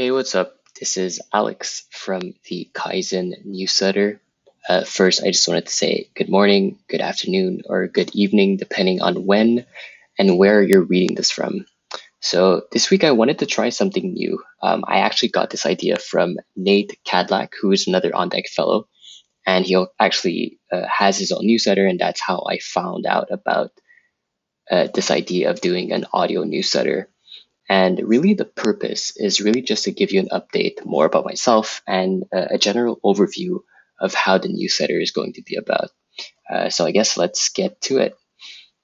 Hey, what's up? This is Alex from the Kaizen newsletter. Uh, first, I just wanted to say good morning, good afternoon, or good evening, depending on when and where you're reading this from. So, this week I wanted to try something new. Um, I actually got this idea from Nate Kadlac, who is another On Deck fellow, and he actually uh, has his own newsletter, and that's how I found out about uh, this idea of doing an audio newsletter. And really, the purpose is really just to give you an update more about myself and uh, a general overview of how the newsletter is going to be about. Uh, so, I guess let's get to it.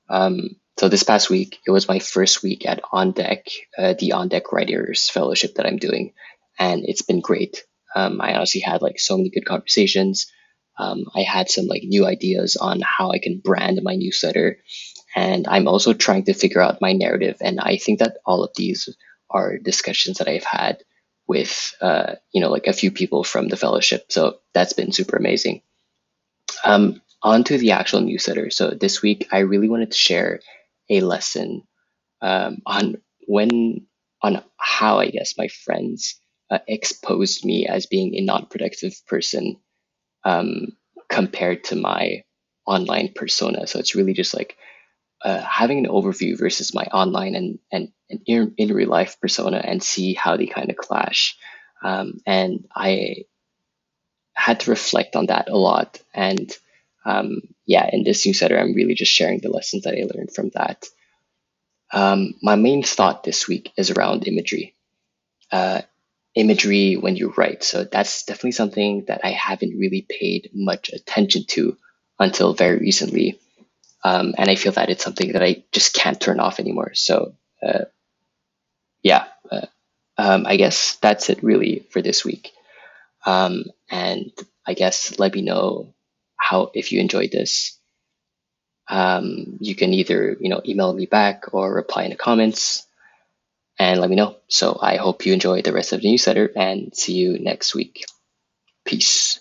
Um, so, this past week, it was my first week at On Deck, uh, the On Deck Writers Fellowship that I'm doing, and it's been great. Um, I honestly had like so many good conversations. Um, I had some like new ideas on how I can brand my newsletter and I'm also trying to figure out my narrative. And I think that all of these are discussions that I've had with, uh, you know, like a few people from the fellowship. So that's been super amazing. Um, on to the actual newsletter. So this week, I really wanted to share a lesson um, on when, on how I guess my friends uh, exposed me as being a non-productive person um, compared to my online persona. So it's really just like uh, having an overview versus my online and and, and in, in real life persona and see how they kind of clash. Um, and I had to reflect on that a lot. And um, yeah, in this newsletter, I'm really just sharing the lessons that I learned from that. Um, my main thought this week is around imagery. Uh, imagery when you write. So that's definitely something that I haven't really paid much attention to until very recently. Um, and I feel that it's something that I just can't turn off anymore. So, uh, yeah, uh, um, I guess that's it really for this week. Um, and I guess let me know how if you enjoyed this. Um, you can either you know email me back or reply in the comments and let me know. So I hope you enjoy the rest of the newsletter and see you next week. Peace.